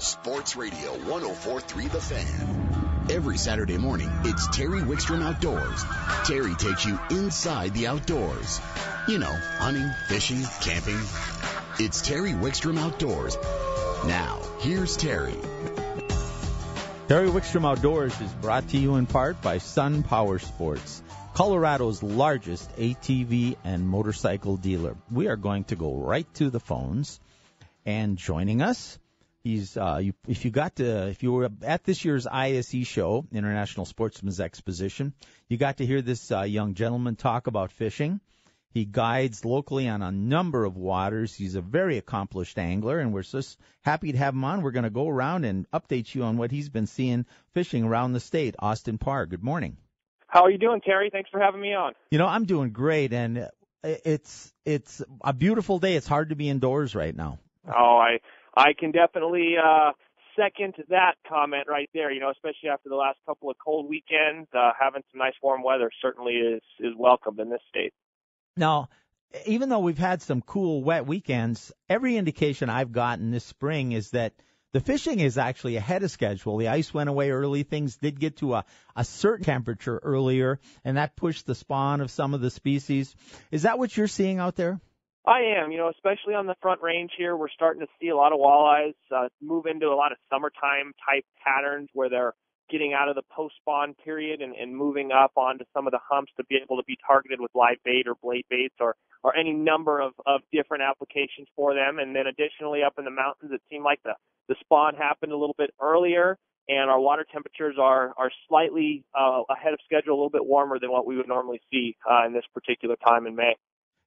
Sports Radio 1043 The Fan. Every Saturday morning, it's Terry Wickstrom Outdoors. Terry takes you inside the outdoors. You know, hunting, fishing, camping. It's Terry Wickstrom Outdoors. Now, here's Terry. Terry Wickstrom Outdoors is brought to you in part by Sun Power Sports, Colorado's largest ATV and motorcycle dealer. We are going to go right to the phones, and joining us, he's uh, you, if you got to if you were at this year's ISE show, International Sportsman's Exposition, you got to hear this uh, young gentleman talk about fishing. He guides locally on a number of waters. He's a very accomplished angler, and we're just happy to have him on. We're going to go around and update you on what he's been seeing fishing around the state. Austin Parr, good morning. How are you doing, Terry? Thanks for having me on. You know, I'm doing great, and it's it's a beautiful day. It's hard to be indoors right now. Oh, I I can definitely uh, second that comment right there. You know, especially after the last couple of cold weekends, uh, having some nice warm weather certainly is is welcome in this state. Now, even though we've had some cool, wet weekends, every indication I've gotten this spring is that the fishing is actually ahead of schedule. The ice went away early. Things did get to a, a certain temperature earlier, and that pushed the spawn of some of the species. Is that what you're seeing out there? I am, you know, especially on the front range here, we're starting to see a lot of walleyes uh, move into a lot of summertime type patterns where they're getting out of the post spawn period and, and moving up onto some of the humps to be able to be targeted with live bait or blade baits or or any number of, of different applications for them. And then additionally up in the mountains it seemed like the, the spawn happened a little bit earlier and our water temperatures are are slightly uh, ahead of schedule, a little bit warmer than what we would normally see uh, in this particular time in May.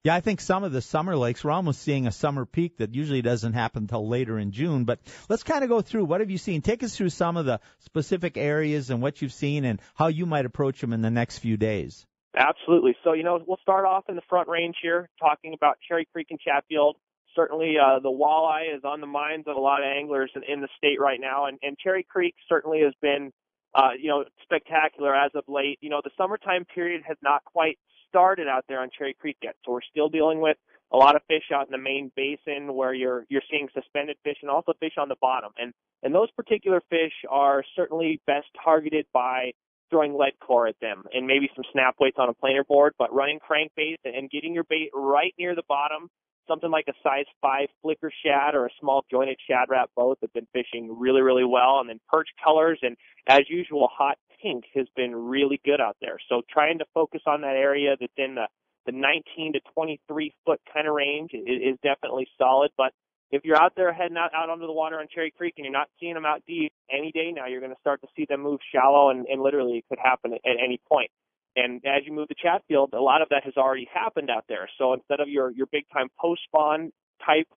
Yeah, I think some of the summer lakes, we're almost seeing a summer peak that usually doesn't happen until later in June. But let's kind of go through what have you seen? Take us through some of the specific areas and what you've seen and how you might approach them in the next few days. Absolutely. So, you know, we'll start off in the front range here, talking about Cherry Creek and Chatfield. Certainly, uh, the walleye is on the minds of a lot of anglers in, in the state right now, and, and Cherry Creek certainly has been, uh, you know, spectacular as of late. You know, the summertime period has not quite started out there on Cherry Creek yet. So we're still dealing with a lot of fish out in the main basin where you're you're seeing suspended fish and also fish on the bottom. And and those particular fish are certainly best targeted by throwing lead core at them and maybe some snap weights on a planer board, but running crankbaits and getting your bait right near the bottom something like a size five flicker shad or a small jointed shad rat both have been fishing really, really well. And then perch colors and as usual, hot pink has been really good out there. So trying to focus on that area that's in the, the 19 to 23 foot kind of range is, is definitely solid. But if you're out there heading out, out onto the water on Cherry Creek and you're not seeing them out deep any day now, you're going to start to see them move shallow and, and literally it could happen at, at any point. And as you move to Chatfield, a lot of that has already happened out there. So instead of your, your big time post spawn type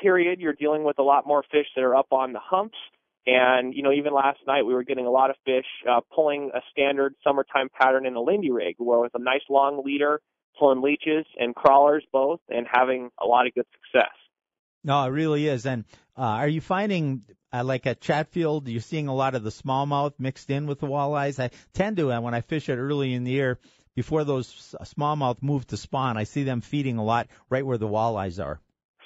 period, you're dealing with a lot more fish that are up on the humps. And, you know, even last night we were getting a lot of fish uh, pulling a standard summertime pattern in a Lindy rig where with a nice long leader, pulling leeches and crawlers both and having a lot of good success. No, it really is. And uh, are you finding uh, like at Chatfield, you're seeing a lot of the smallmouth mixed in with the walleyes. I tend to, uh, when I fish it early in the year, before those smallmouth move to spawn, I see them feeding a lot right where the walleyes are.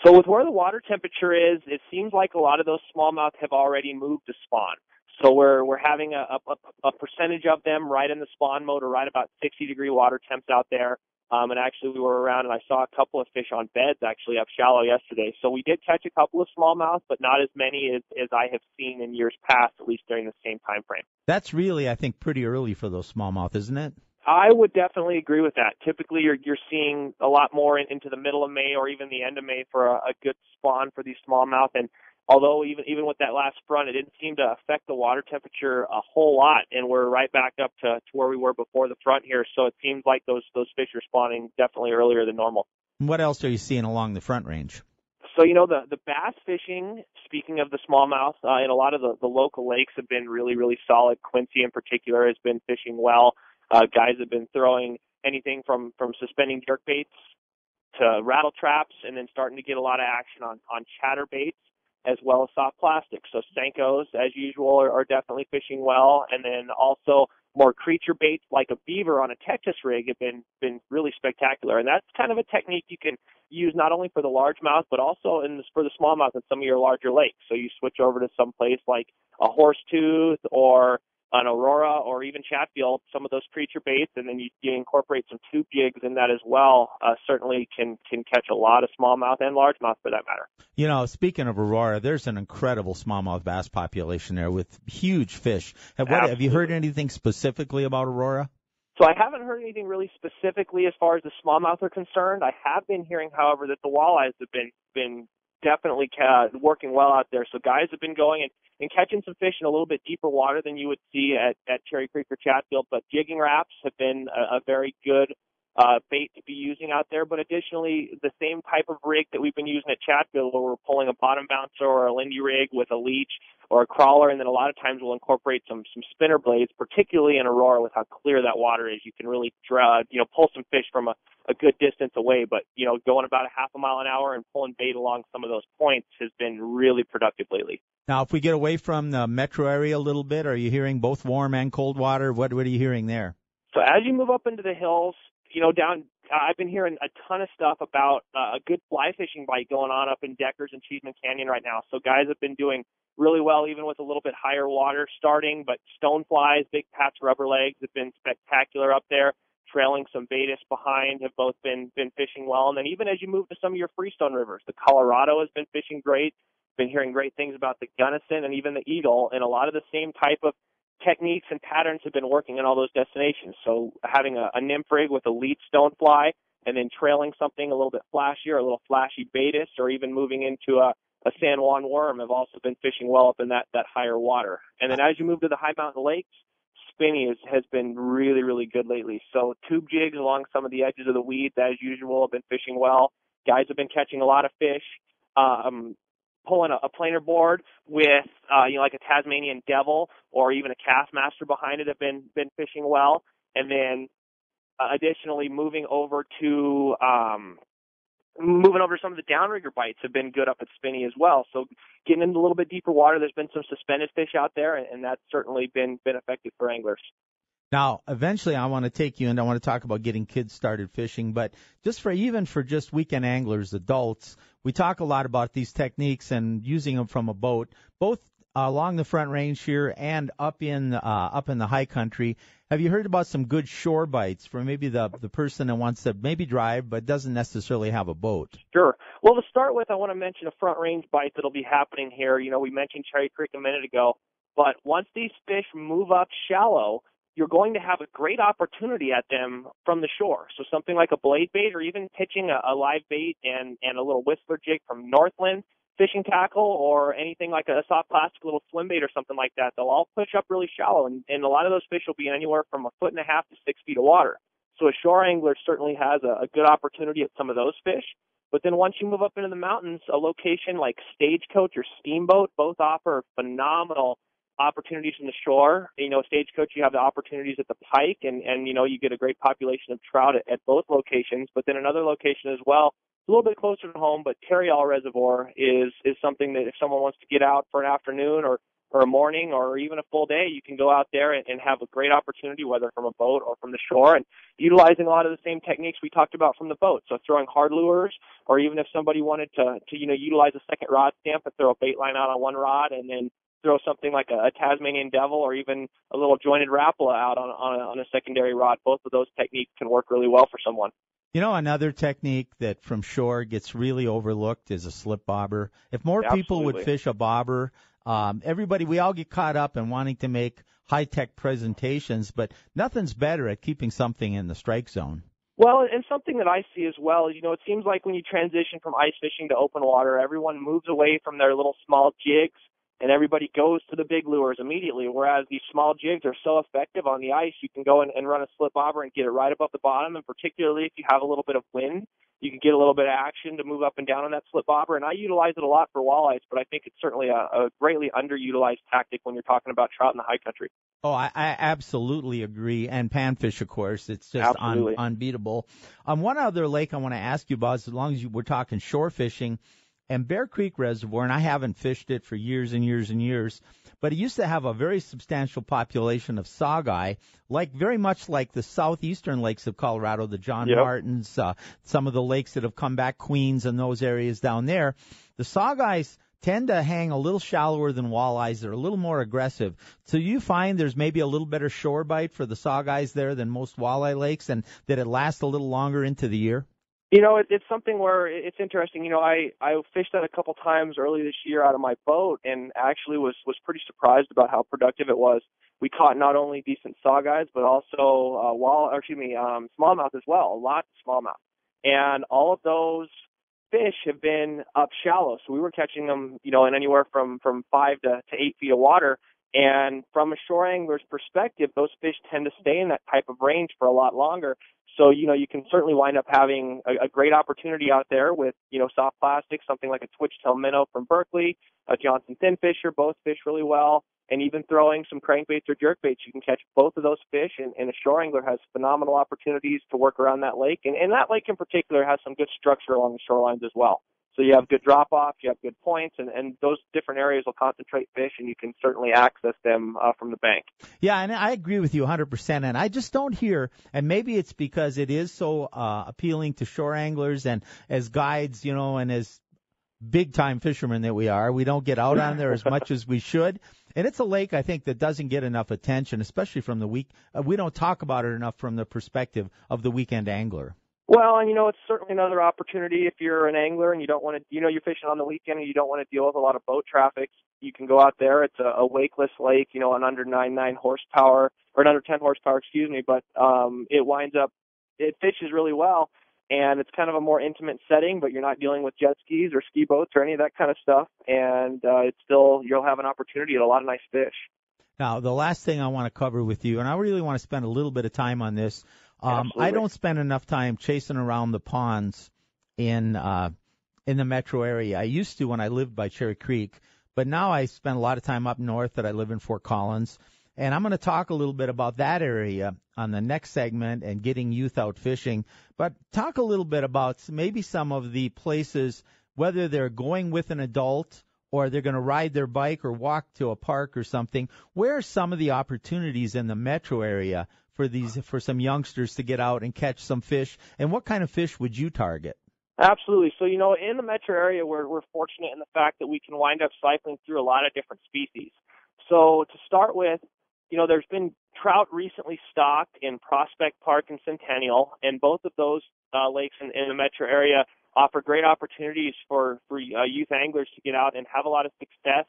So with where the water temperature is, it seems like a lot of those smallmouth have already moved to spawn. So we're we're having a, a, a percentage of them right in the spawn mode or right about 60 degree water temps out there. Um, and actually, we were around and I saw a couple of fish on beds actually up shallow yesterday. So we did catch a couple of smallmouth, but not as many as, as I have seen in years past, at least during the same time frame. That's really, I think, pretty early for those smallmouth, isn't it? I would definitely agree with that. Typically, you're you're seeing a lot more in, into the middle of May or even the end of May for a, a good spawn for these smallmouth. And although even even with that last front, it didn't seem to affect the water temperature a whole lot, and we're right back up to, to where we were before the front here. So it seems like those those fish are spawning definitely earlier than normal. What else are you seeing along the front range? So you know the the bass fishing. Speaking of the smallmouth, uh, and a lot of the the local lakes have been really really solid. Quincy in particular has been fishing well. Uh, guys have been throwing anything from from suspending jerk baits to rattle traps, and then starting to get a lot of action on on chatter baits as well as soft plastics. So Senkos, as usual, are, are definitely fishing well, and then also more creature baits like a beaver on a Texas rig have been been really spectacular. And that's kind of a technique you can use not only for the largemouth but also in for the smallmouth in some of your larger lakes. So you switch over to some place like a horse tooth or an aurora or even Chatfield, some of those creature baits, and then you, you incorporate some tube jigs in that as well. Uh, certainly can can catch a lot of smallmouth and largemouth for that matter. You know, speaking of aurora, there's an incredible smallmouth bass population there with huge fish. Have, what, have you heard anything specifically about aurora? So I haven't heard anything really specifically as far as the smallmouth are concerned. I have been hearing, however, that the walleyes have been been definitely working well out there. So guys have been going and, and catching some fish in a little bit deeper water than you would see at, at Cherry Creek or Chatfield. But jigging Raps have been a, a very good uh, bait to be using out there. But additionally, the same type of rig that we've been using at Chatfield, where we're pulling a bottom bouncer or a Lindy rig with a leech or a crawler, and then a lot of times we'll incorporate some some spinner blades, particularly in Aurora with how clear that water is. You can really draw, you know, pull some fish from a, a good distance away. But you know, going about a half a mile an hour and pulling bait along some of those points has been really productive lately. Now, if we get away from the metro area a little bit, are you hearing both warm and cold water? What what are you hearing there? So as you move up into the hills, you know, down I've been hearing a ton of stuff about uh, a good fly fishing bite going on up in Deckers and Cheesman Canyon right now. So guys have been doing really well even with a little bit higher water starting, but stone flies, big Pat's rubber legs have been spectacular up there. Trailing some Baetis behind have both been been fishing well, and then even as you move to some of your freestone rivers, the Colorado has been fishing great. Been hearing great things about the Gunnison and even the Eagle, and a lot of the same type of techniques and patterns have been working in all those destinations. So having a, a nymph rig with a lead stonefly and then trailing something a little bit flashier, a little flashy Baetis, or even moving into a, a San Juan worm have also been fishing well up in that, that higher water. And then as you move to the high mountain lakes, Spinney is, has been really, really good lately. So tube jigs along some of the edges of the weeds, as usual, have been fishing well. Guys have been catching a lot of fish. Um, pulling a, a planer board with uh, you know like a Tasmanian devil or even a Kastmaster behind it have been been fishing well, and then uh, additionally moving over to um, moving over to some of the downrigger bites have been good up at Spinney as well. So getting into a little bit deeper water, there's been some suspended fish out there, and, and that's certainly been been effective for anglers. Now, eventually, I want to take you and I want to talk about getting kids started fishing. But just for even for just weekend anglers, adults, we talk a lot about these techniques and using them from a boat, both along the Front Range here and up in uh, up in the high country. Have you heard about some good shore bites for maybe the the person that wants to maybe drive but doesn't necessarily have a boat? Sure. Well, to start with, I want to mention a Front Range bite that'll be happening here. You know, we mentioned Cherry Creek a minute ago, but once these fish move up shallow, you're going to have a great opportunity at them from the shore. So something like a blade bait or even pitching a, a live bait and, and a little whistler jig from Northland fishing tackle or anything like a soft plastic little swim bait or something like that. They'll all push up really shallow and, and a lot of those fish will be anywhere from a foot and a half to six feet of water. So a shore angler certainly has a, a good opportunity at some of those fish. But then once you move up into the mountains, a location like Stagecoach or Steamboat both offer phenomenal opportunities from the shore. You know, Stagecoach, you have the opportunities at the pike, and and you know you get a great population of trout at, at both locations. But then another location as well, a little bit closer to home, but Tarryall Reservoir is is something that if someone wants to get out for an afternoon or or a morning or even a full day, you can go out there and, and have a great opportunity, whether from a boat or from the shore, and utilizing a lot of the same techniques we talked about from the boat. So throwing hard lures, or even if somebody wanted to to you know utilize a second rod stamp and throw a bait line out on one rod and then throw something like a, a Tasmanian devil or even a little jointed rapala out on, on, a, on a secondary rod. Both of those techniques can work really well for someone. You know, another technique that from shore gets really overlooked is a slip bobber. If more Absolutely. people would fish a bobber, um, everybody, we all get caught up in wanting to make high tech presentations, but nothing's better at keeping something in the strike zone. Well, and something that I see as well, you know, it seems like when you transition from ice fishing to open water, everyone moves away from their little small jigs and everybody goes to the big lures immediately. Whereas these small jigs are so effective on the ice, you can go and, run a slip bobber and get it right above the bottom. And particularly if you have a little bit of wind, you can get a little bit of action to move up and down on that slip bobber. And I utilize it a lot for walleyes, but I think it's certainly a, a greatly underutilized tactic when you're talking about trout in the high country. Oh, I, I absolutely agree. And panfish, of course, it's just un, unbeatable. Um, one other lake I want to ask you about, as long as you, we're talking shore fishing, And Bear Creek Reservoir, and I haven't fished it for years and years and years, but it used to have a very substantial population of saugeye, like very much like the southeastern lakes of Colorado, the John Yep. Martins, uh, some of the lakes that have come back, Queens and those areas down there. The saugeyes tend to hang a little shallower than walleyes. They're a little more aggressive. So you find there's maybe a little better shore bite for the saugeyes there than most walleye lakes, and that it lasts a little longer into the year. You know, it, it's something where it's interesting. You know, I I fished that a couple times early this year out of my boat, and actually was was pretty surprised about how productive it was. We caught not only decent saugeyes, but also uh, wall, or excuse me, um, smallmouth as well. A lot of smallmouth, and all of those fish have been up shallow. So we were catching them, you know, in anywhere from from five to, to eight feet of water. And from a shore angler's perspective, those fish tend to stay in that type of range for a lot longer. So, you know, you can certainly wind up having a, a great opportunity out there with, you know, soft plastics, something like a twitch-tail minnow from Berkley, a Johnson thin fisher, both fish really well, and even throwing some crankbaits or jerkbaits. You can catch both of those fish, and, and a shore angler has phenomenal opportunities to work around that lake. And, and that lake in particular has some good structure along the shorelines as well. So you have good drop off, you have good points, and, and those different areas will concentrate fish, and you can certainly access them uh, from the bank. Yeah, and I agree with you 100%. And I just don't hear, and maybe it's because it is so uh, appealing to shore anglers and as guides, you know, and as big time fishermen that we are, we don't get out on there as much as we should. And it's a lake I think that doesn't get enough attention, especially from the week. Uh, we don't talk about it enough from the perspective of the weekend angler. Well, and you know, it's certainly another opportunity if you're an angler and you don't want to, you know, you're fishing on the weekend and you don't want to deal with a lot of boat traffic. You can go out there. It's a, a wakeless lake, you know, an under nine nine horsepower or an under 10 horsepower, excuse me, but um, it winds up, it fishes really well. And it's kind of a more intimate setting, but you're not dealing with jet skis or ski boats or any of that kind of stuff. And uh, it's still, you'll have an opportunity at a lot of nice fish. Now, the last thing I want to cover with you, and I really want to spend a little bit of time on this. Um, Absolutely. I don't spend enough time chasing around the ponds in uh, in the metro area. I used to when I lived by Cherry Creek, but now I spend a lot of time up north. That I live in Fort Collins, and I'm going to talk a little bit about that area on the next segment and getting youth out fishing. But talk a little bit about maybe some of the places, whether they're going with an adult or they're going to ride their bike or walk to a park or something. Where are some of the opportunities in the metro area for these for some youngsters to get out and catch some fish? And what kind of fish would you target? Absolutely. So, you know, in the metro area, we're, we're fortunate in the fact that we can wind up cycling through a lot of different species. So, to start with, you know, there's been trout recently stocked in Prospect Park and Centennial, and both of those uh, lakes in, in the metro area offer great opportunities for for uh, youth anglers to get out and have a lot of success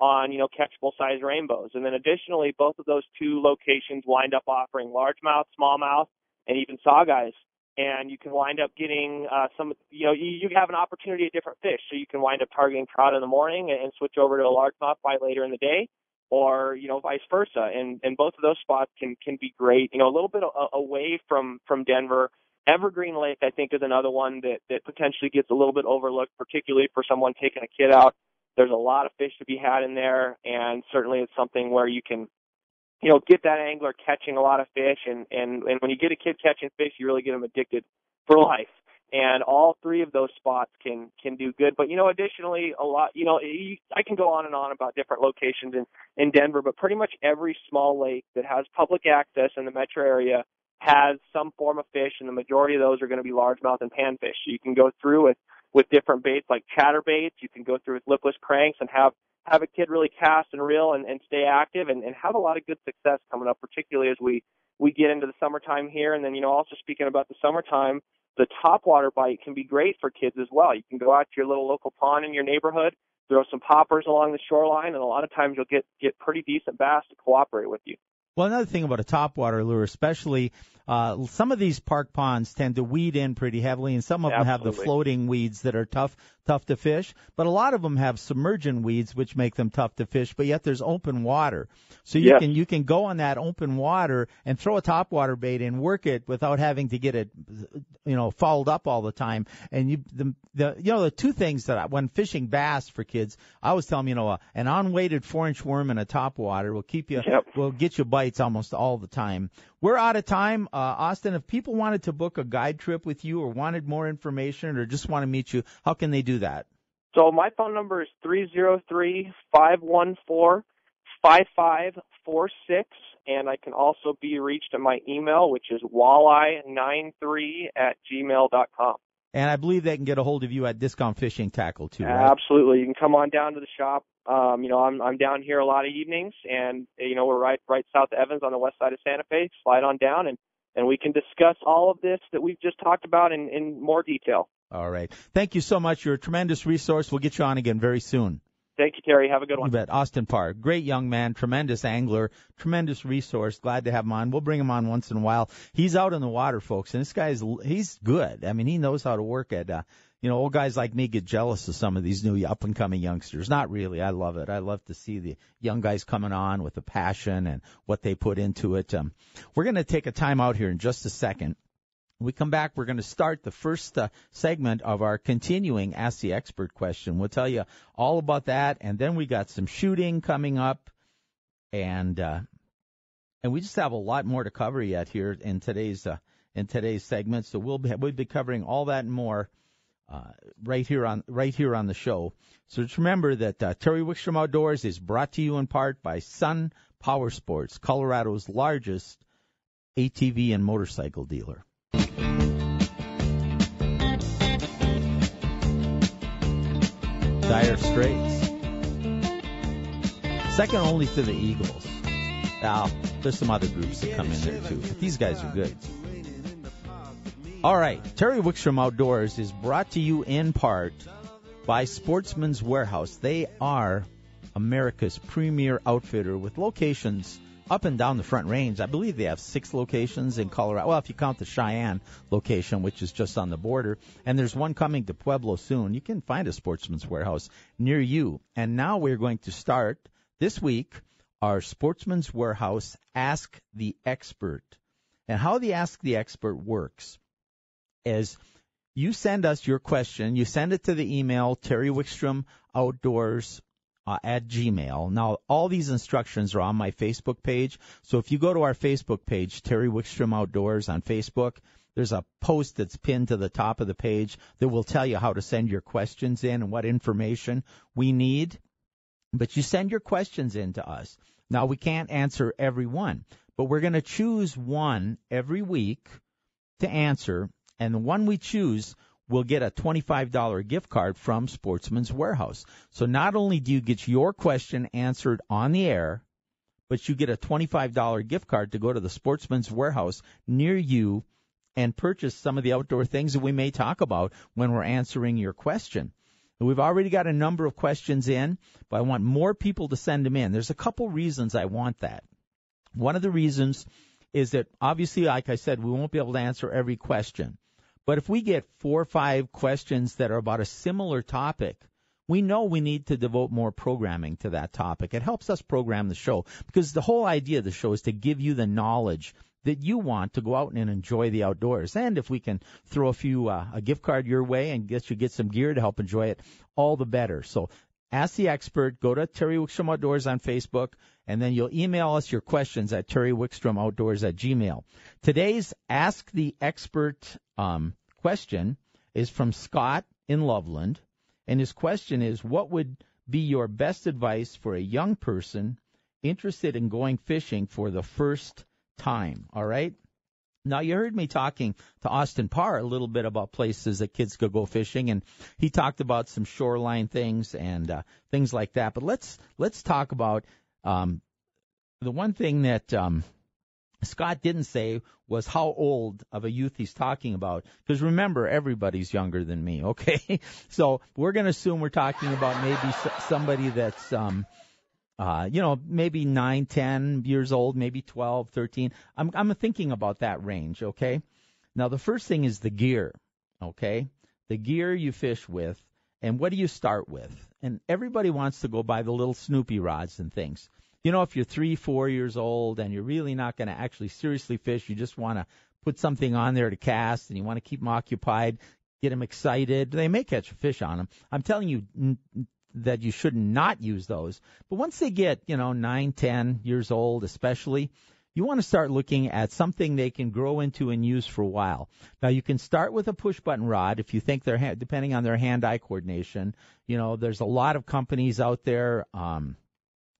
on you know catchable size rainbows. And then additionally, both of those two locations wind up offering largemouth, smallmouth, and even saugeyes. And you can wind up getting uh, some, you know, you, you have an opportunity at different fish. So you can wind up targeting trout in the morning and, and switch over to a largemouth bite later in the day, or you know, vice versa. And and both of those spots can can be great. You know, a little bit a, away from from Denver. Evergreen Lake, I think, is another one that that potentially gets a little bit overlooked, particularly for someone taking a kid out. There's a lot of fish to be had in there, and certainly it's something where you can, you know, get that angler catching a lot of fish, and and and when you get a kid catching fish, you really get them addicted for life. And all three of those spots can can do good. But you know, additionally, a lot, you know, I can go on and on about different locations in in Denver, but pretty much every small lake that has public access in the metro area has some form of fish, and the majority of those are going to be largemouth and panfish. So you can go through with with different baits like chatterbaits. You can go through with lipless cranks and have have a kid really cast and reel and, and stay active and, and have a lot of good success coming up, particularly as we we get into the summertime here. And then you know also speaking about the summertime, the topwater bite can be great for kids as well. You can go out to your little local pond in your neighborhood, throw some poppers along the shoreline, and a lot of times you'll get get pretty decent bass to cooperate with you. Well, another thing about a topwater lure, especially uh, some of these park ponds tend to weed in pretty heavily, and some of them have the floating weeds that are tough tough to fish. But a lot of them have submergent weeds, which make them tough to fish. But yet there's open water, so you Yes. can you can go on that open water and throw a topwater bait and work it without having to get it, you know, fouled up all the time. And you the the you know the two things that I, when fishing bass for kids, I always tell them, you know, a, an unweighted four inch worm in a topwater will keep you Yep. will get you bites almost all the time. We're out of time. Uh, Austin, if people wanted to book a guide trip with you or wanted more information or just want to meet you, how can they do that? So my phone number is three zero three five one four five five four six, and I can also be reached at my email, which is walleye93 at gmail dot com. And I believe they can get a hold of you at Discount Fishing Tackle too, right? Absolutely, you can come on down to the shop. Um, you know, I'm I'm down here a lot of evenings, and you know we're right right south of Evans on the west side of Santa Fe. Slide on down, and and we can discuss all of this that we've just talked about in in more detail. All right. Thank you so much. You're a tremendous resource. We'll get you on again very soon. Thank you, Terry. Have a good one. You bet. Austin Parr, great young man, tremendous angler, tremendous resource. Glad to have him on. We'll bring him on once in a while. He's out in the water, folks, and this guy's he's good. I mean, he knows how to work at. Uh, you know, old guys like me get jealous of some of these new up and coming youngsters. Not really. I love it. I love to see the young guys coming on with the passion and what they put into it. Um, we're going to take a time out here in just a second. When we come back, we're going to start the first uh, segment of our continuing Ask the Expert question. We'll tell you all about that, and then we got some shooting coming up, and uh, and we just have a lot more to cover yet here in today's uh, in today's segment. So we'll be we'll be covering all that and more uh, right here on right here on the show. So just remember that uh, Terry Wickstrom Outdoors is brought to you in part by Sun Power Sports, Colorado's largest ATV and motorcycle dealer. Dire Straits. Second only to the Eagles. Now, there's some other groups that come in there too, but these guys are good. All right, Terry Wickstrom Outdoors is brought to you in part by Sportsman's Warehouse. They are America's premier outfitter with locations up and down the Front Range. I believe they have six locations in Colorado. Well, if you count the Cheyenne location, which is just on the border, and there's one coming to Pueblo soon. You can find a Sportsman's Warehouse near you. And now we're going to start this week our Sportsman's Warehouse Ask the Expert. And how the Ask the Expert works is you send us your question. You send it to the email Terry Wickstrom Outdoors uh, at Gmail. Now, all these instructions are on my Facebook page. So if you go to our Facebook page, Terry Wickstrom Outdoors on Facebook, there's a post that's pinned to the top of the page that will tell you how to send your questions in and what information we need. But you send your questions in to us. Now, we can't answer every one, but we're going to choose one every week to answer. And the one we choose will get a $25 gift card from Sportsman's Warehouse. So not only do you get your question answered on the air, but you get a $25 gift card to go to the Sportsman's Warehouse near you and purchase some of the outdoor things that we may talk about when we're answering your question. We've already got a number of questions in, but I want more people to send them in. There's a couple reasons I want that. One of the reasons is that obviously, like I said, we won't be able to answer every question. But if we get four or five questions that are about a similar topic, we know we need to devote more programming to that topic. It helps us program the show because the whole idea of the show is to give you the knowledge that you want to go out and enjoy the outdoors. And if we can throw a few uh, a gift card your way and get you get some gear to help enjoy it, all the better. So ask the expert. Go to Terry Wickstrom Outdoors on Facebook, and then you'll email us your questions at Terry Wickstrom Outdoors at Gmail. Today's Ask the Expert um, question is from Scott in Loveland, and his question is, what would be your best advice for a young person interested in going fishing for the first time? All right. Now you heard me talking to Austin Parr a little bit about places that kids could go fishing, and he talked about some shoreline things and uh, things like that. But let's let's talk about um, the one thing that um, Scott didn't say was how old of a youth he's talking about. Because remember, everybody's younger than me. Okay, so we're going to assume we're talking about maybe somebody that's um, uh, you know, maybe nine, ten years old, maybe twelve, thirteen. I'm I'm thinking about that range, okay? Now the first thing is the gear, okay? The gear you fish with, and what do you start with? And everybody wants to go buy the little Snoopy rods and things. You know, if you're three, four years old and you're really not going to actually seriously fish, you just want to put something on there to cast and you want to keep them occupied, get them excited. They may catch a fish on them. I'm telling you, that you should not use those. But once they get, you know, nine, ten years old, especially, you want to start looking at something they can grow into and use for a while. Now you can start with a push button rod if you think they're ha- depending on their hand-eye coordination. You know, there's a lot of companies out there um,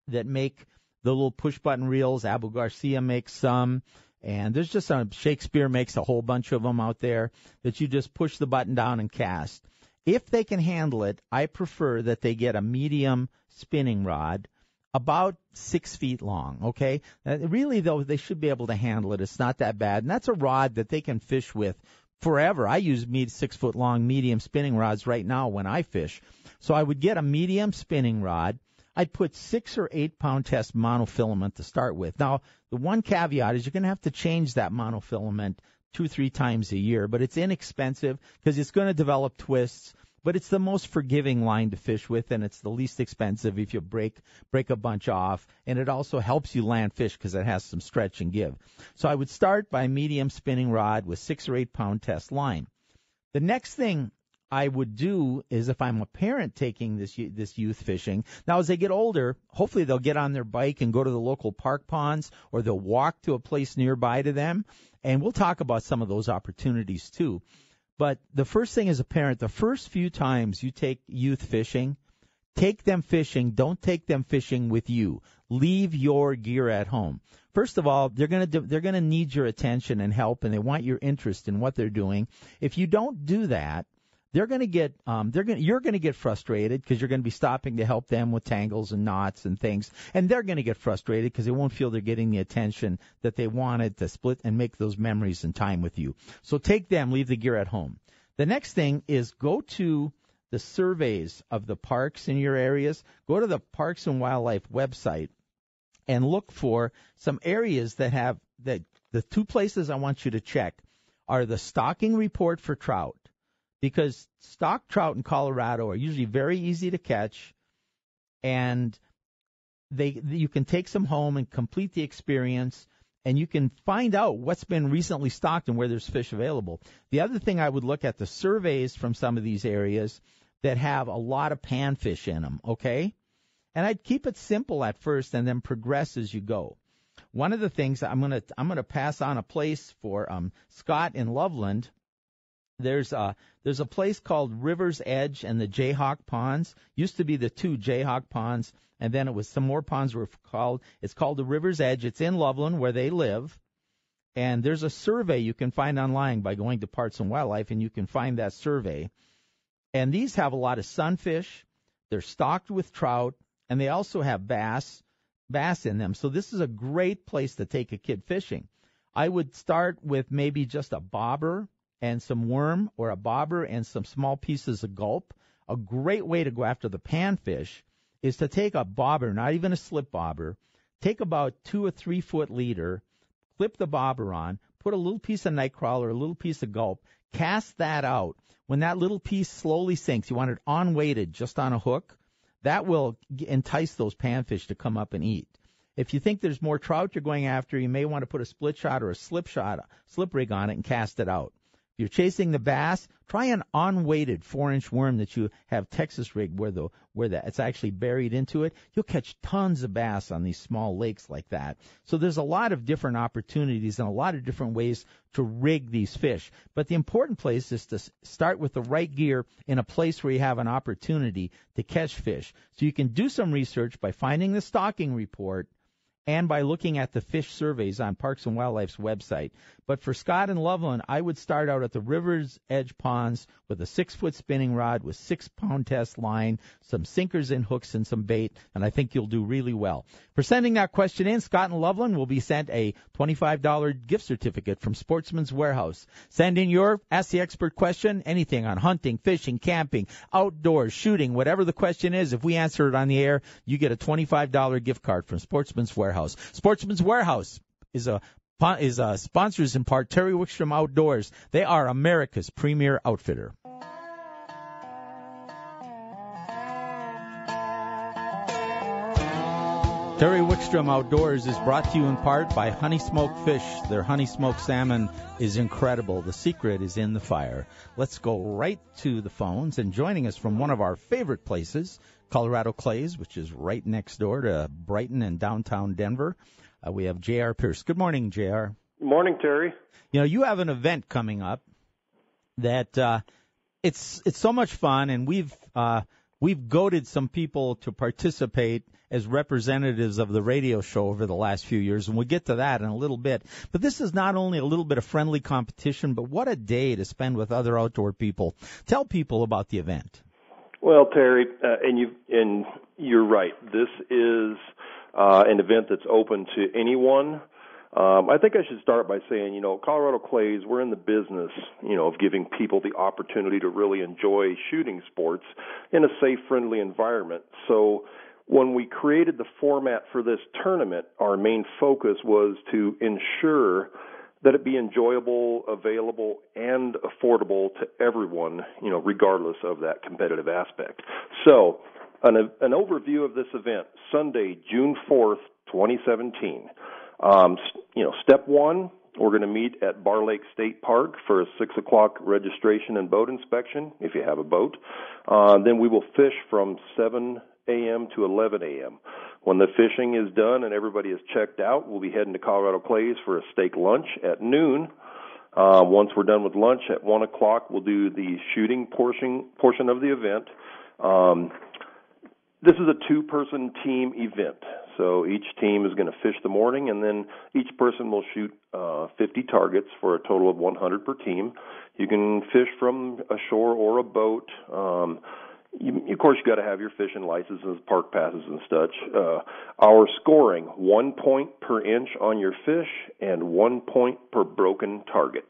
that make the little push button reels. Abu Garcia makes some. And there's just a Shakespeare makes a whole bunch of them out there that you just push the button down and cast. If they can handle it, I prefer that they get a medium spinning rod about six feet long. Okay, uh, really though, they should be able to handle it. It's not that bad, and that's a rod that they can fish with forever. I use me six foot long medium spinning rods right now when I fish. So I would get a medium spinning rod. I'd put six or eight pound test monofilament to start with. Now, the one caveat is you're going to have to change that monofilament two, three times a year, but it's inexpensive because it's going to develop twists but it's the most forgiving line to fish with, and it's the least expensive if you break break a bunch off, and it also helps you land fish because it has some stretch and give. So I would start by medium spinning rod with six or eight pound test line. The next thing I would do is if I'm a parent taking this this youth fishing. Now, as they get older, hopefully they'll get on their bike and go to the local park ponds, or they'll walk to a place nearby to them. And we'll talk about some of those opportunities too. But the first thing as a parent, the first few times you take youth fishing, take them fishing. Don't take them fishing with you. Leave your gear at home. First of all, they're going to they're going to need your attention and help, and they want your interest in what they're doing. If you don't do that, they're going to get um, they're going you're going to get frustrated because you're going to be stopping to help them with tangles and knots and things, and they're going to get frustrated because they won't feel they're getting the attention that they wanted to split and make those memories and time with you. So take them, leave the gear at home. The next thing is go to the surveys of the parks in your areas. Go to the Parks and Wildlife website and look for some areas that have that the two places I want you to check are the stocking report for trout because stock trout in Colorado are usually very easy to catch, and they you can take some home and complete the experience, and you can find out what's been recently stocked and where there's fish available. The other thing I would look at the surveys from some of these areas that have a lot of panfish in them. Okay, and I'd keep it simple at first and then progress as you go. One of the things I'm gonna I'm gonna pass on a place for um, Scott in Loveland there's a there's a place called River's Edge and the Jayhawk Ponds. Used to be the two Jayhawk Ponds, and then it was some more ponds were called. It's called the River's Edge. It's in Loveland where they live, and there's a survey you can find online by going to Parks and Wildlife, and you can find that survey. And these have a lot of sunfish. They're stocked with trout, and they also have bass bass in them. So this is a great place to take a kid fishing. I would start with maybe just a bobber and some worm or a bobber and some small pieces of gulp. A great way to go after the panfish is to take a bobber, not even a slip bobber, take about two or three foot leader, clip the bobber on, put a little piece of nightcrawler, a little piece of gulp, cast that out. When that little piece slowly sinks, you want it on weighted just on a hook. That will entice those panfish to come up and eat. If you think there's more trout you're going after, you may want to put a split shot or a slip shot, slip rig on it and cast it out you're chasing the bass, try an unweighted four inch worm that you have Texas rig where the where that it's actually buried into it. You'll catch tons of bass on these small lakes like that. So there's a lot of different opportunities and a lot of different ways to rig these fish. But the important place is to start with the right gear in a place where you have an opportunity to catch fish. So you can do some research by finding the stocking report and by looking at the fish surveys on Parks and Wildlife's website. But for Scott and Loveland, I would start out at the river's edge ponds with a six foot spinning rod with six pound test line, some sinkers and hooks and some bait, and I think you'll do really well. For sending that question in, Scott and Loveland will be sent a $25 gift certificate from Sportsman's Warehouse. Send in your Ask the Expert question, anything on hunting, fishing, camping, outdoors, shooting, whatever the question is. If we answer it on the air, you get a $25 gift card from Sportsman's Warehouse. Sportsman's Warehouse is a is uh, sponsors in part Terry Wickstrom Outdoors. They are America's premier outfitter. Terry Wickstrom Outdoors is brought to you in part by Honey Smoked Fish. Their honey smoked salmon is incredible. The secret is in the fire. Let's go right to the phones and joining us from one of our favorite places, Colorado Clays, which is right next door to Brighton and downtown Denver. Uh, we have J.R. Pierce. Good morning, J.R. Morning, Terry. You know, you have an event coming up that uh, it's it's so much fun, and we've uh, we've goaded some people to participate as representatives of the radio show over the last few years, and we'll get to that in a little bit. But this is not only a little bit of friendly competition, but what a day to spend with other outdoor people. Tell people about the event. Well, Terry, uh, and you and you're right. This is uh, an event that's open to anyone. Um, I think I should start by saying, you know, Colorado Clays, we're in the business, you know, of giving people the opportunity to really enjoy shooting sports in a safe, friendly environment. So when we created the format for this tournament, our main focus was to ensure that it be enjoyable, available, and affordable to everyone, you know, regardless of that competitive aspect. So, an, an overview of this event, Sunday, June 4th, 2017. Um, you know, step one, we're going to meet at Barr Lake State Park for a six o'clock registration and boat inspection if you have a boat. Uh, then we will fish from 7 a.m. to 11 a.m. When the fishing is done and everybody is checked out, we'll be heading to Colorado Clays for a steak lunch at noon. Uh, once we're done with lunch at one o'clock, we'll do the shooting portion portion of the event. Um, this is a two-person team event, so each team is going to fish the morning, and then each person will shoot uh, 50 targets for a total of 100 per team. You can fish from a shore or a boat. Um, you, of course, you got to have your fishing licenses, park passes, and such. Uh, our scoring: one point per inch on your fish, and one point per broken target.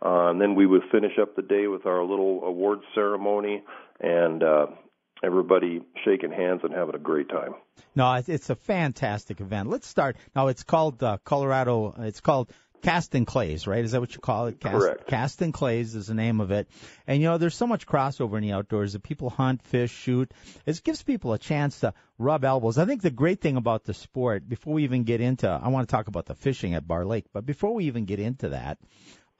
Uh, and then we would finish up the day with our little award ceremony, and uh, everybody shaking hands and having a great time. No, it's a fantastic event. Let's start. Now, it's called uh, Colorado. It's called Cast and Clays, right? Is that what you call it? Cast, Correct. Cast and Clays is the name of it. And you know, there's so much crossover in the outdoors that people hunt, fish, shoot. It gives people a chance to rub elbows. I think the great thing about the sport, before we even get into, I want to talk about the fishing at Barr Lake, but before we even get into that,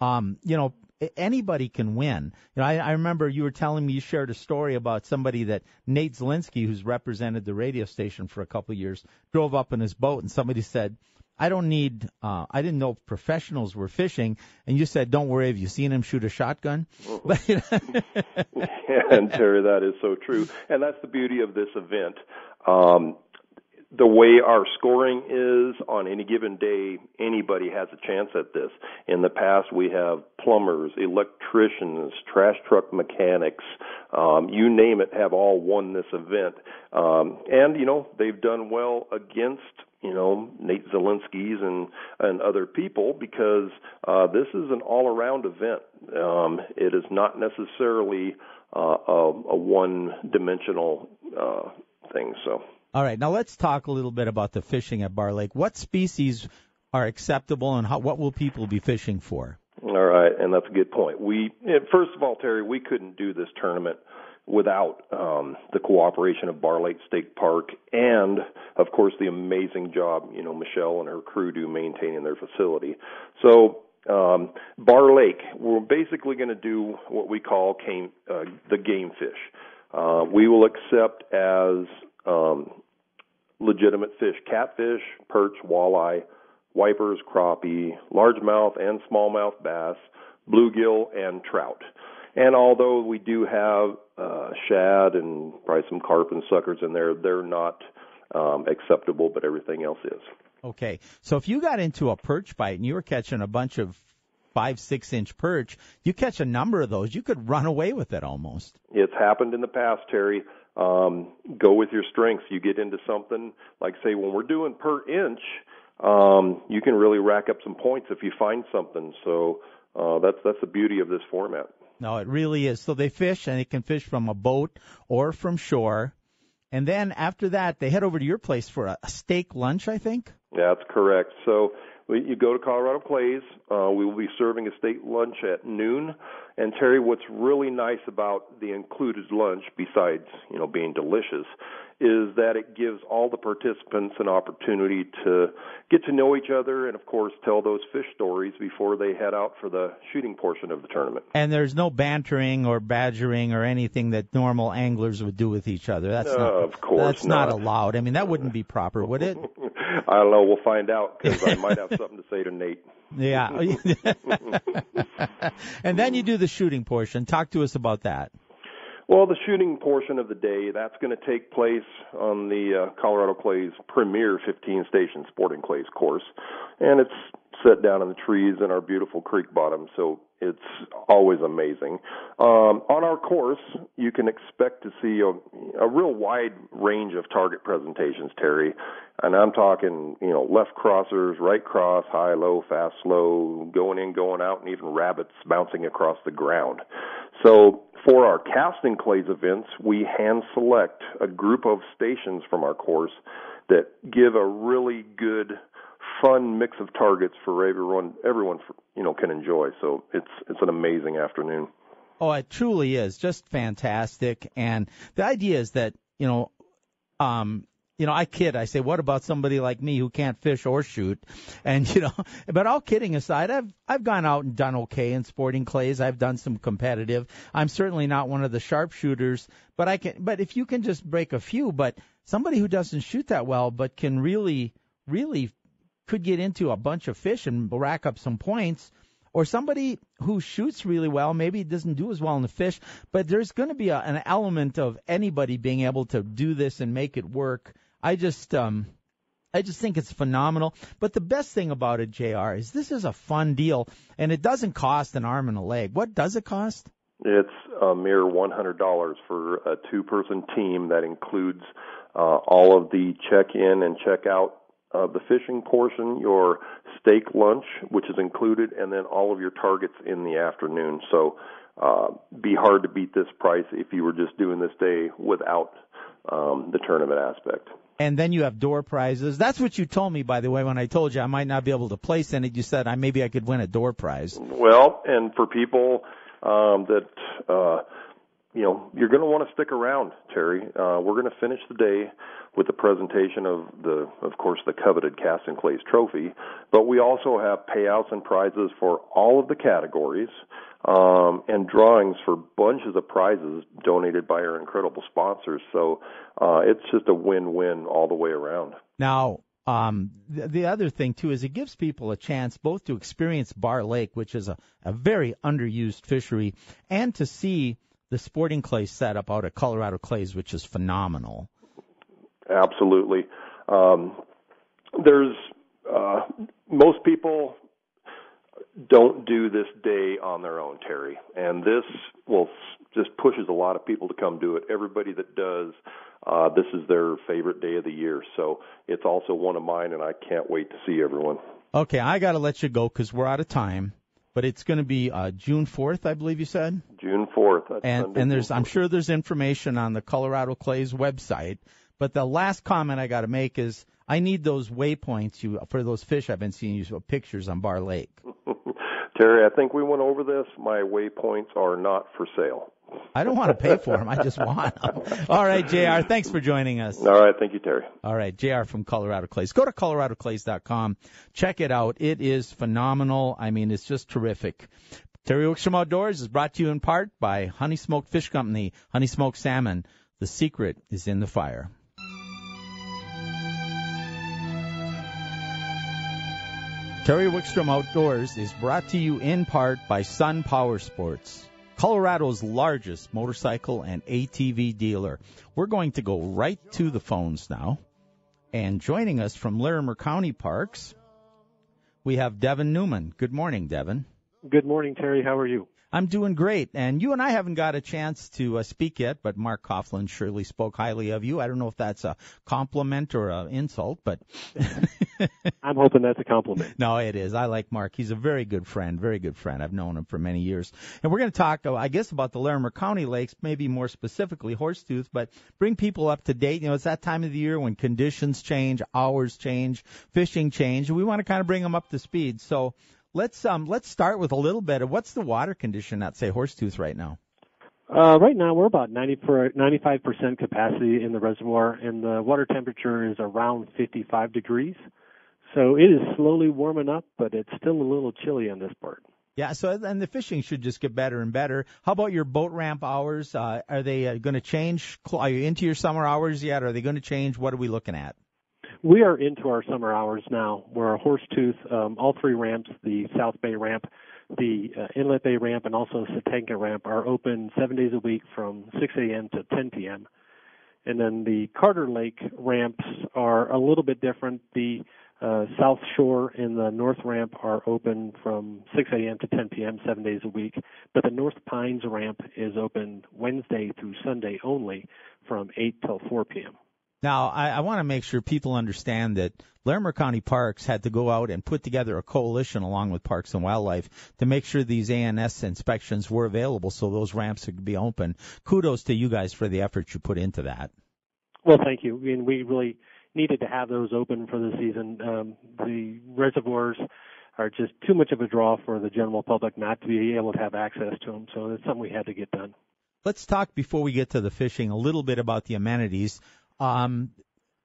um, you know, anybody can win. You know, I, I remember you were telling me you shared a story about somebody that Nate Zelinsky, who's represented the radio station for a couple of years, drove up in his boat, and somebody said, I don't need. Uh, I didn't know professionals were fishing, and you said, "Don't worry, have you seen him shoot a shotgun?" yeah, and Terry, that is so true, and that's the beauty of this event. Um, the way our scoring is on any given day, anybody has a chance at this. In the past, we have plumbers, electricians, trash truck mechanics, um, you name it, have all won this event. Um, and, you know, they've done well against you know Nate Zelinsky's and and other people because uh, this is an all around event. Um, it is not necessarily uh, a, a one dimensional uh, thing. So. All right, now let's talk a little bit about the fishing at Barr Lake. What species are acceptable, and how, what will people be fishing for? All right, and that's a good point. We first of all, Terry, we couldn't do this tournament without um, the cooperation of Barr Lake State Park and, of course, the amazing job you know Michelle and her crew do maintaining their facility. So um, Barr Lake, we're basically going to do what we call uh, the game fish. Uh, we will accept as um, legitimate fish, catfish, perch, walleye, wipers, crappie, largemouth and smallmouth bass, bluegill, and trout. And although we do have uh, shad and probably some carp and suckers in there, they're not um, acceptable, but everything else is. Okay, so if you got into a perch bite and you were catching a bunch of five, six inch perch, you catch a number of those, you could run away with it almost. It's happened in the past, Terry um, go with your strengths. You get into something like, say, when we're doing per inch, um, you can really rack up some points if you find something. So uh, that's that's the beauty of this format. No, it really is. So they fish, and they can fish from a boat or from shore. And then after that, they head over to your place for a, a steak lunch, I think. That's correct. So you go to Colorado Clays. Uh, we will be serving a state lunch at noon. And Terry, what's really nice about the included lunch, besides you know being delicious, is that it gives all the participants an opportunity to get to know each other and, of course, tell those fish stories before they head out for the shooting portion of the tournament. And there's no bantering or badgering or anything that normal anglers would do with each other. That's not, of course that's not. not allowed. I mean, that wouldn't be proper, would it? I don't know. We'll find out because I might have something to say to Nate. Yeah. and then you do the shooting portion. Talk to us about that. Well, the shooting portion of the day, that's going to take place on the uh, Colorado Clays premier 15 station sporting clays course. And it's set down in the trees in our beautiful creek bottom, so it's always amazing. Um, on our course, you can expect to see a, a real wide range of target presentations, Terry. And I'm talking, you know, left crossers, right cross, high, low, fast, slow, going in, going out, and even rabbits bouncing across the ground. So for our casting clays events, we hand select a group of stations from our course that give a really good fun mix of targets for everyone everyone you know can enjoy so it's it's an amazing afternoon oh it truly is just fantastic and the idea is that you know um you know, I kid. I say, what about somebody like me who can't fish or shoot? And you know, but all kidding aside, I've I've gone out and done okay in sporting clays. I've done some competitive. I'm certainly not one of the sharpshooters, but I can. But if you can just break a few, but somebody who doesn't shoot that well, but can really, really could get into a bunch of fish and rack up some points or somebody who shoots really well maybe doesn't do as well in the fish but there's going to be a, an element of anybody being able to do this and make it work I just um I just think it's phenomenal. But the best thing about it, JR, is this is a fun deal and it doesn't cost an arm and a leg. What does it cost? It's a mere one hundred dollars for a two person team that includes uh, all of the check in and check out of the fishing portion, your steak lunch, which is included, and then all of your targets in the afternoon. So uh, be hard to beat this price if you were just doing this day without um, the tournament aspect and then you have door prizes. That's what you told me, by the way, when I told you I might not be able to place in it. You said I maybe I could win a door prize. Well, and for people um, that uh, you know, you're going to want to stick around, Terry. Uh, we're going to finish the day with the presentation of the, of course, the coveted Cast and Clays trophy, but we also have payouts and prizes for all of the categories um, and drawings for bunches of prizes donated by our incredible sponsors. So uh, it's just a win-win all the way around. Now, um, the, the other thing too is it gives people a chance both to experience Barr Lake, which is a, a very underused fishery, and to see the sporting clay setup out at Colorado Clays, which is phenomenal. Absolutely. Um, there's uh, most people don't do this day on their own, Terry. And this will just pushes a lot of people to come do it. Everybody that does, uh, this is their favorite day of the year. So it's also one of mine, and I can't wait to see everyone. Okay, I got to let you go because we're out of time. But it's going to be uh, June 4th, I believe you said. June 4th. and Sunday, and there's, 4th. I'm sure there's information on the Colorado Clays website. But the last comment I got to make is I need those waypoints you for those fish I've been seeing you pictures on Barr Lake. Terry, I think we went over this. My waypoints are not for sale. I don't want to pay for them. I just want them. All right, JR, thanks for joining us. All right, thank you, Terry. All right, JR from Colorado Clays. Go to coloradoclays.com. Check it out. It is phenomenal. I mean, it's just terrific. Terry Wickstrom Outdoors is brought to you in part by Honey Smoked Fish Company, Honey Smoked Salmon. The secret is in the fire. Terry Wickstrom Outdoors is brought to you in part by Sun Power Sports, Colorado's largest motorcycle and ATV dealer. We're going to go right to the phones now. And joining us from Larimer County Parks, we have Devin Newman. Good morning, Devin. Good morning, Terry. How are you? I'm doing great. And you and I haven't got a chance to uh, speak yet, but Mark Coughlin surely spoke highly of you. I don't know if that's a compliment or an insult, but. I'm hoping that's a compliment. No, it is. I like Mark. He's a very good friend, very good friend. I've known him for many years. And we're going to talk, uh, I guess, about the Larimer County lakes, maybe more specifically Horsetooth, but bring people up to date. You know, it's that time of the year when conditions change, hours change, fishing change. We want to kind of bring them up to speed. So, Let's um let's start with a little bit of what's the water condition at say Horsetooth right now. Uh, right now we're about 90 per, 95% capacity in the reservoir, and the water temperature is around 55 degrees. So it is slowly warming up, but it's still a little chilly on this part. Yeah, so and the fishing should just get better and better. How about your boat ramp hours? Uh, are they uh, going to change? Are you into your summer hours yet? Are they going to change? What are we looking at? We are into our summer hours now. We're a um, all three ramps, the South Bay ramp, the uh, Inlet Bay ramp, and also Satanka ramp are open seven days a week from 6 a.m. to 10 p.m. And then the Carter Lake ramps are a little bit different. The uh, South Shore and the North Ramp are open from 6 a.m. to 10 p.m. seven days a week, but the North Pines Ramp is open Wednesday through Sunday only from 8 till 4 p.m. Now, I, I want to make sure people understand that Larimer County Parks had to go out and put together a coalition along with Parks and Wildlife to make sure these ANS inspections were available so those ramps could be open. Kudos to you guys for the effort you put into that. Well, thank you. I mean, we really needed to have those open for the season. Um, the reservoirs are just too much of a draw for the general public not to be able to have access to them. So it's something we had to get done. Let's talk before we get to the fishing a little bit about the amenities. Um,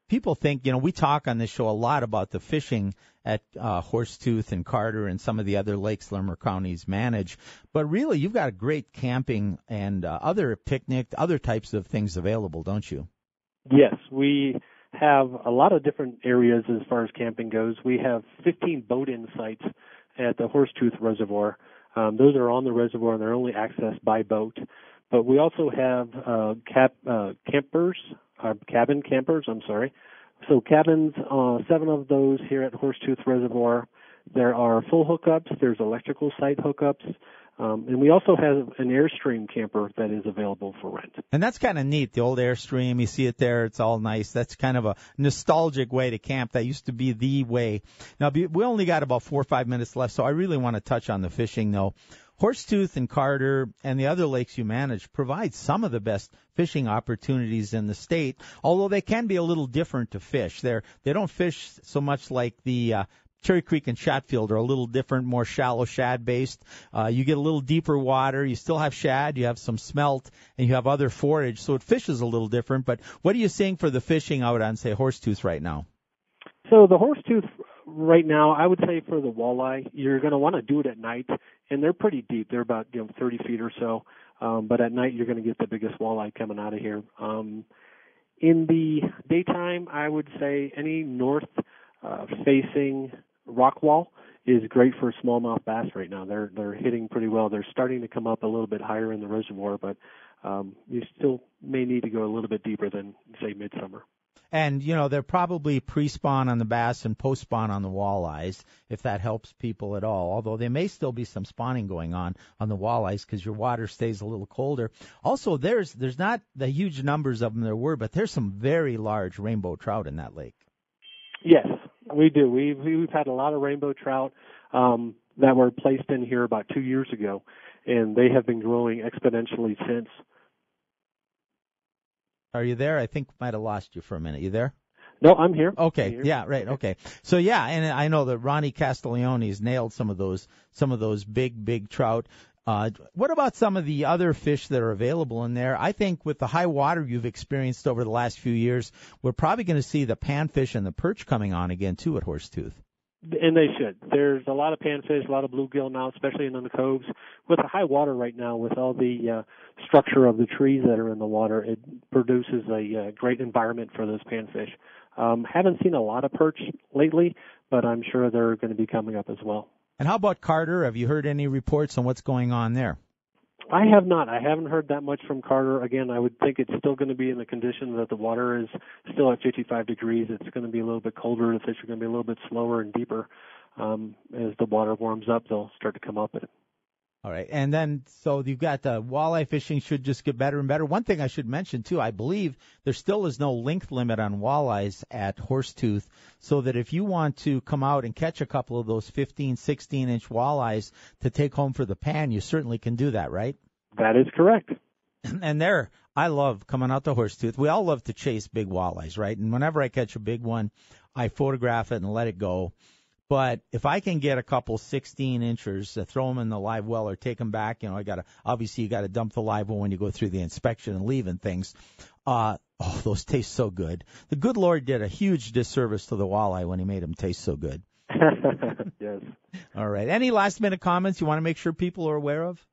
people think, you know, we talk on this show a lot about the fishing at uh, Horsetooth and Carter and some of the other lakes Larimer counties manage, but really you've got a great camping and uh, other picnic, other types of things available, don't you? Yes, we have a lot of different areas as far as camping goes. We have 15 boat-in sites at the Horsetooth Reservoir. Um, those are on the reservoir and they're only accessed by boat. But we also have uh, cap, uh, campers, uh, cabin campers. I'm sorry. So cabins, uh, seven of those here at Horsetooth Reservoir. There are full hookups. There's electrical site hookups. Um, and we also have an Airstream camper that is available for rent. And that's kind of neat. The old Airstream, you see it there. It's all nice. That's kind of a nostalgic way to camp. That used to be the way. Now, we only got about four or five minutes left, so I really want to touch on the fishing, though. Horsetooth and Carter and the other lakes you manage provide some of the best fishing opportunities in the state, although they can be a little different to fish. They're, they don't fish so much like the uh, Cherry Creek and Chatfield are a little different, more shallow shad based. Uh, you get a little deeper water. You still have shad, you have some smelt, and you have other forage, so it fishes a little different. But what are you seeing for the fishing out on, say, Horsetooth right now? So the Horsetooth right now, I would say for the walleye, you're going to want to do it at night, and they're pretty deep. They're about you know 30 feet or so. Um, but at night, you're going to get the biggest walleye coming out of here. Um, in the daytime, I would say any north uh, facing rock wall is great for smallmouth bass right now. They're they're hitting pretty well. They're starting to come up a little bit higher in the reservoir, but um, you still may need to go a little bit deeper than say midsummer. And you know they're probably pre-spawn on the bass and post-spawn on the walleyes, if that helps people at all. Although there may still be some spawning going on on the walleyes because your water stays a little colder. Also, there's there's not the huge numbers of them there were, but there's some very large rainbow trout in that lake. Yes, we do. We've we've had a lot of rainbow trout um, that were placed in here about two years ago, and they have been growing exponentially since. Are you there? I think might have lost you for a minute. You there? No, I'm here. Okay. I'm here. Yeah. Right. Okay. So yeah, and I know that Ronnie Castiglione's nailed some of those some of those big big trout. Uh, what about some of the other fish that are available in there? I think with the high water you've experienced over the last few years, we're probably going to see the panfish and the perch coming on again too at Horsetooth. And they should. There's a lot of panfish, a lot of bluegill now, especially in the coves. With the high water right now, with all the uh, structure of the trees that are in the water, it produces a uh, great environment for those panfish. Um, haven't seen a lot of perch lately, but I'm sure they're going to be coming up as well. And how about Carter? Have you heard any reports on what's going on there? I have not. I haven't heard that much from Carter. Again, I would think it's still going to be in the condition that the water is still at 55 degrees. It's going to be a little bit colder. The fish are going to be a little bit slower and deeper. Um, as the water warms up, they'll start to come up. All right, and then so you've got the walleye fishing should just get better and better. One thing I should mention too, I believe there still is no length limit on walleyes at Horsetooth, so that if you want to come out and catch a couple of those 15, 16 inch walleyes to take home for the pan, you certainly can do that, right? That is correct. And there, I love coming out to Horsetooth. We all love to chase big walleyes, right? And whenever I catch a big one, I photograph it and let it go. But if I can get a couple 16 inchers, uh, throw them in the live well or take them back, you know, I got to obviously you got to dump the live well when you go through the inspection and leave and things. Uh, oh, those taste so good. The good Lord did a huge disservice to the walleye when he made them taste so good. yes. All right. Any last minute comments you want to make sure people are aware of?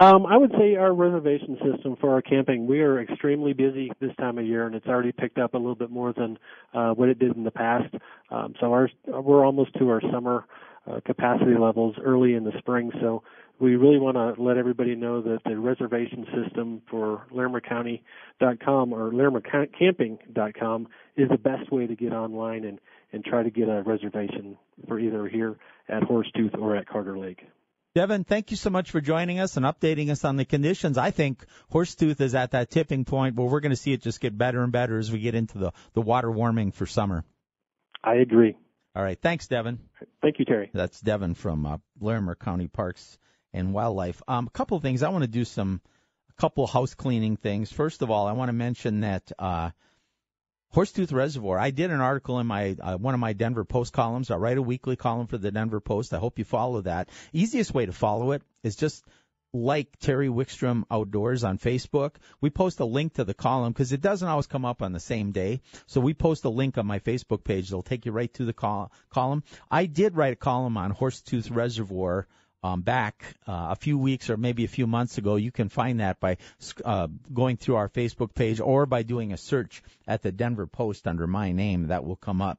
Um, I would say our reservation system for our camping. We are extremely busy this time of year, and it's already picked up a little bit more than uh, what it did in the past. Um, so our, we're almost to our summer uh, capacity levels early in the spring. So we really want to let everybody know that the reservation system for LarimerCounty.com or LarimerCamping.com is the best way to get online and, and try to get a reservation for either here at Horsetooth or at Carter Lake. Devin, thank you so much for joining us and updating us on the conditions. I think Horsetooth is at that tipping point where we're going to see it just get better and better as we get into the, the water warming for summer. I agree. All right. Thanks, Devin. Thank you, Terry. That's Devin from uh, Larimer County Parks and Wildlife. Um, a couple of things. I want to do some, a couple house cleaning things. First of all, I want to mention that, uh, Horsetooth Reservoir. I did an article in my uh, one of my Denver Post columns. I write a weekly column for the Denver Post. I hope you follow that. Easiest way to follow it is just like Terry Wickstrom Outdoors on Facebook. We post a link to the column because it doesn't always come up on the same day. So we post a link on my Facebook page. It'll take you right to the col- column. I did write a column on Horsetooth Reservoir um, back uh, a few weeks or maybe a few months ago. You can find that by uh, going through our Facebook page or by doing a search at the Denver Post under my name. That will come up.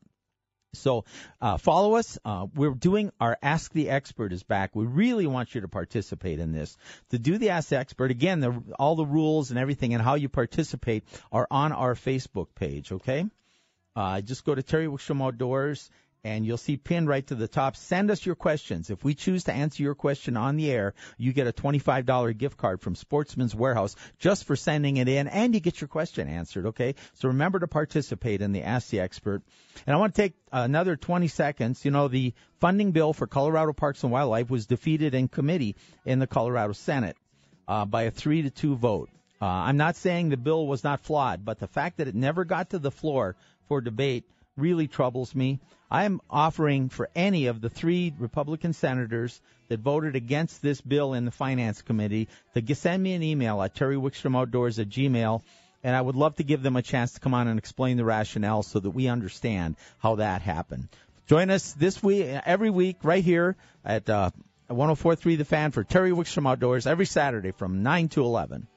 So uh, follow us. Uh, we're doing our Ask the Expert is back. We really want you to participate in this. To do the Ask the Expert, again, the, all the rules and everything and how you participate are on our Facebook page. Okay. Uh, just go to Terry Wickstrom Outdoors and you'll see pinned right to the top. Send us your questions. If we choose to answer your question on the air, you get a $25 gift card from Sportsman's Warehouse just for sending it in, and you get your question answered, okay? So remember to participate in the Ask the Expert. And I want to take another 20 seconds. You know, the funding bill for Colorado Parks and Wildlife was defeated in committee in the Colorado Senate uh, by a 3 to 2 vote. Uh, I'm not saying the bill was not flawed, but the fact that it never got to the floor for debate really troubles me. I am offering for any of the three Republican senators that voted against this bill in the Finance Committee to send me an email at terrywickstromoutdoors at gmail, and I would love to give them a chance to come on and explain the rationale so that we understand how that happened. Join us this week, every week, right here at uh, 104.3 The Fan for Terry Wickstrom Outdoors every Saturday from 9 to 11.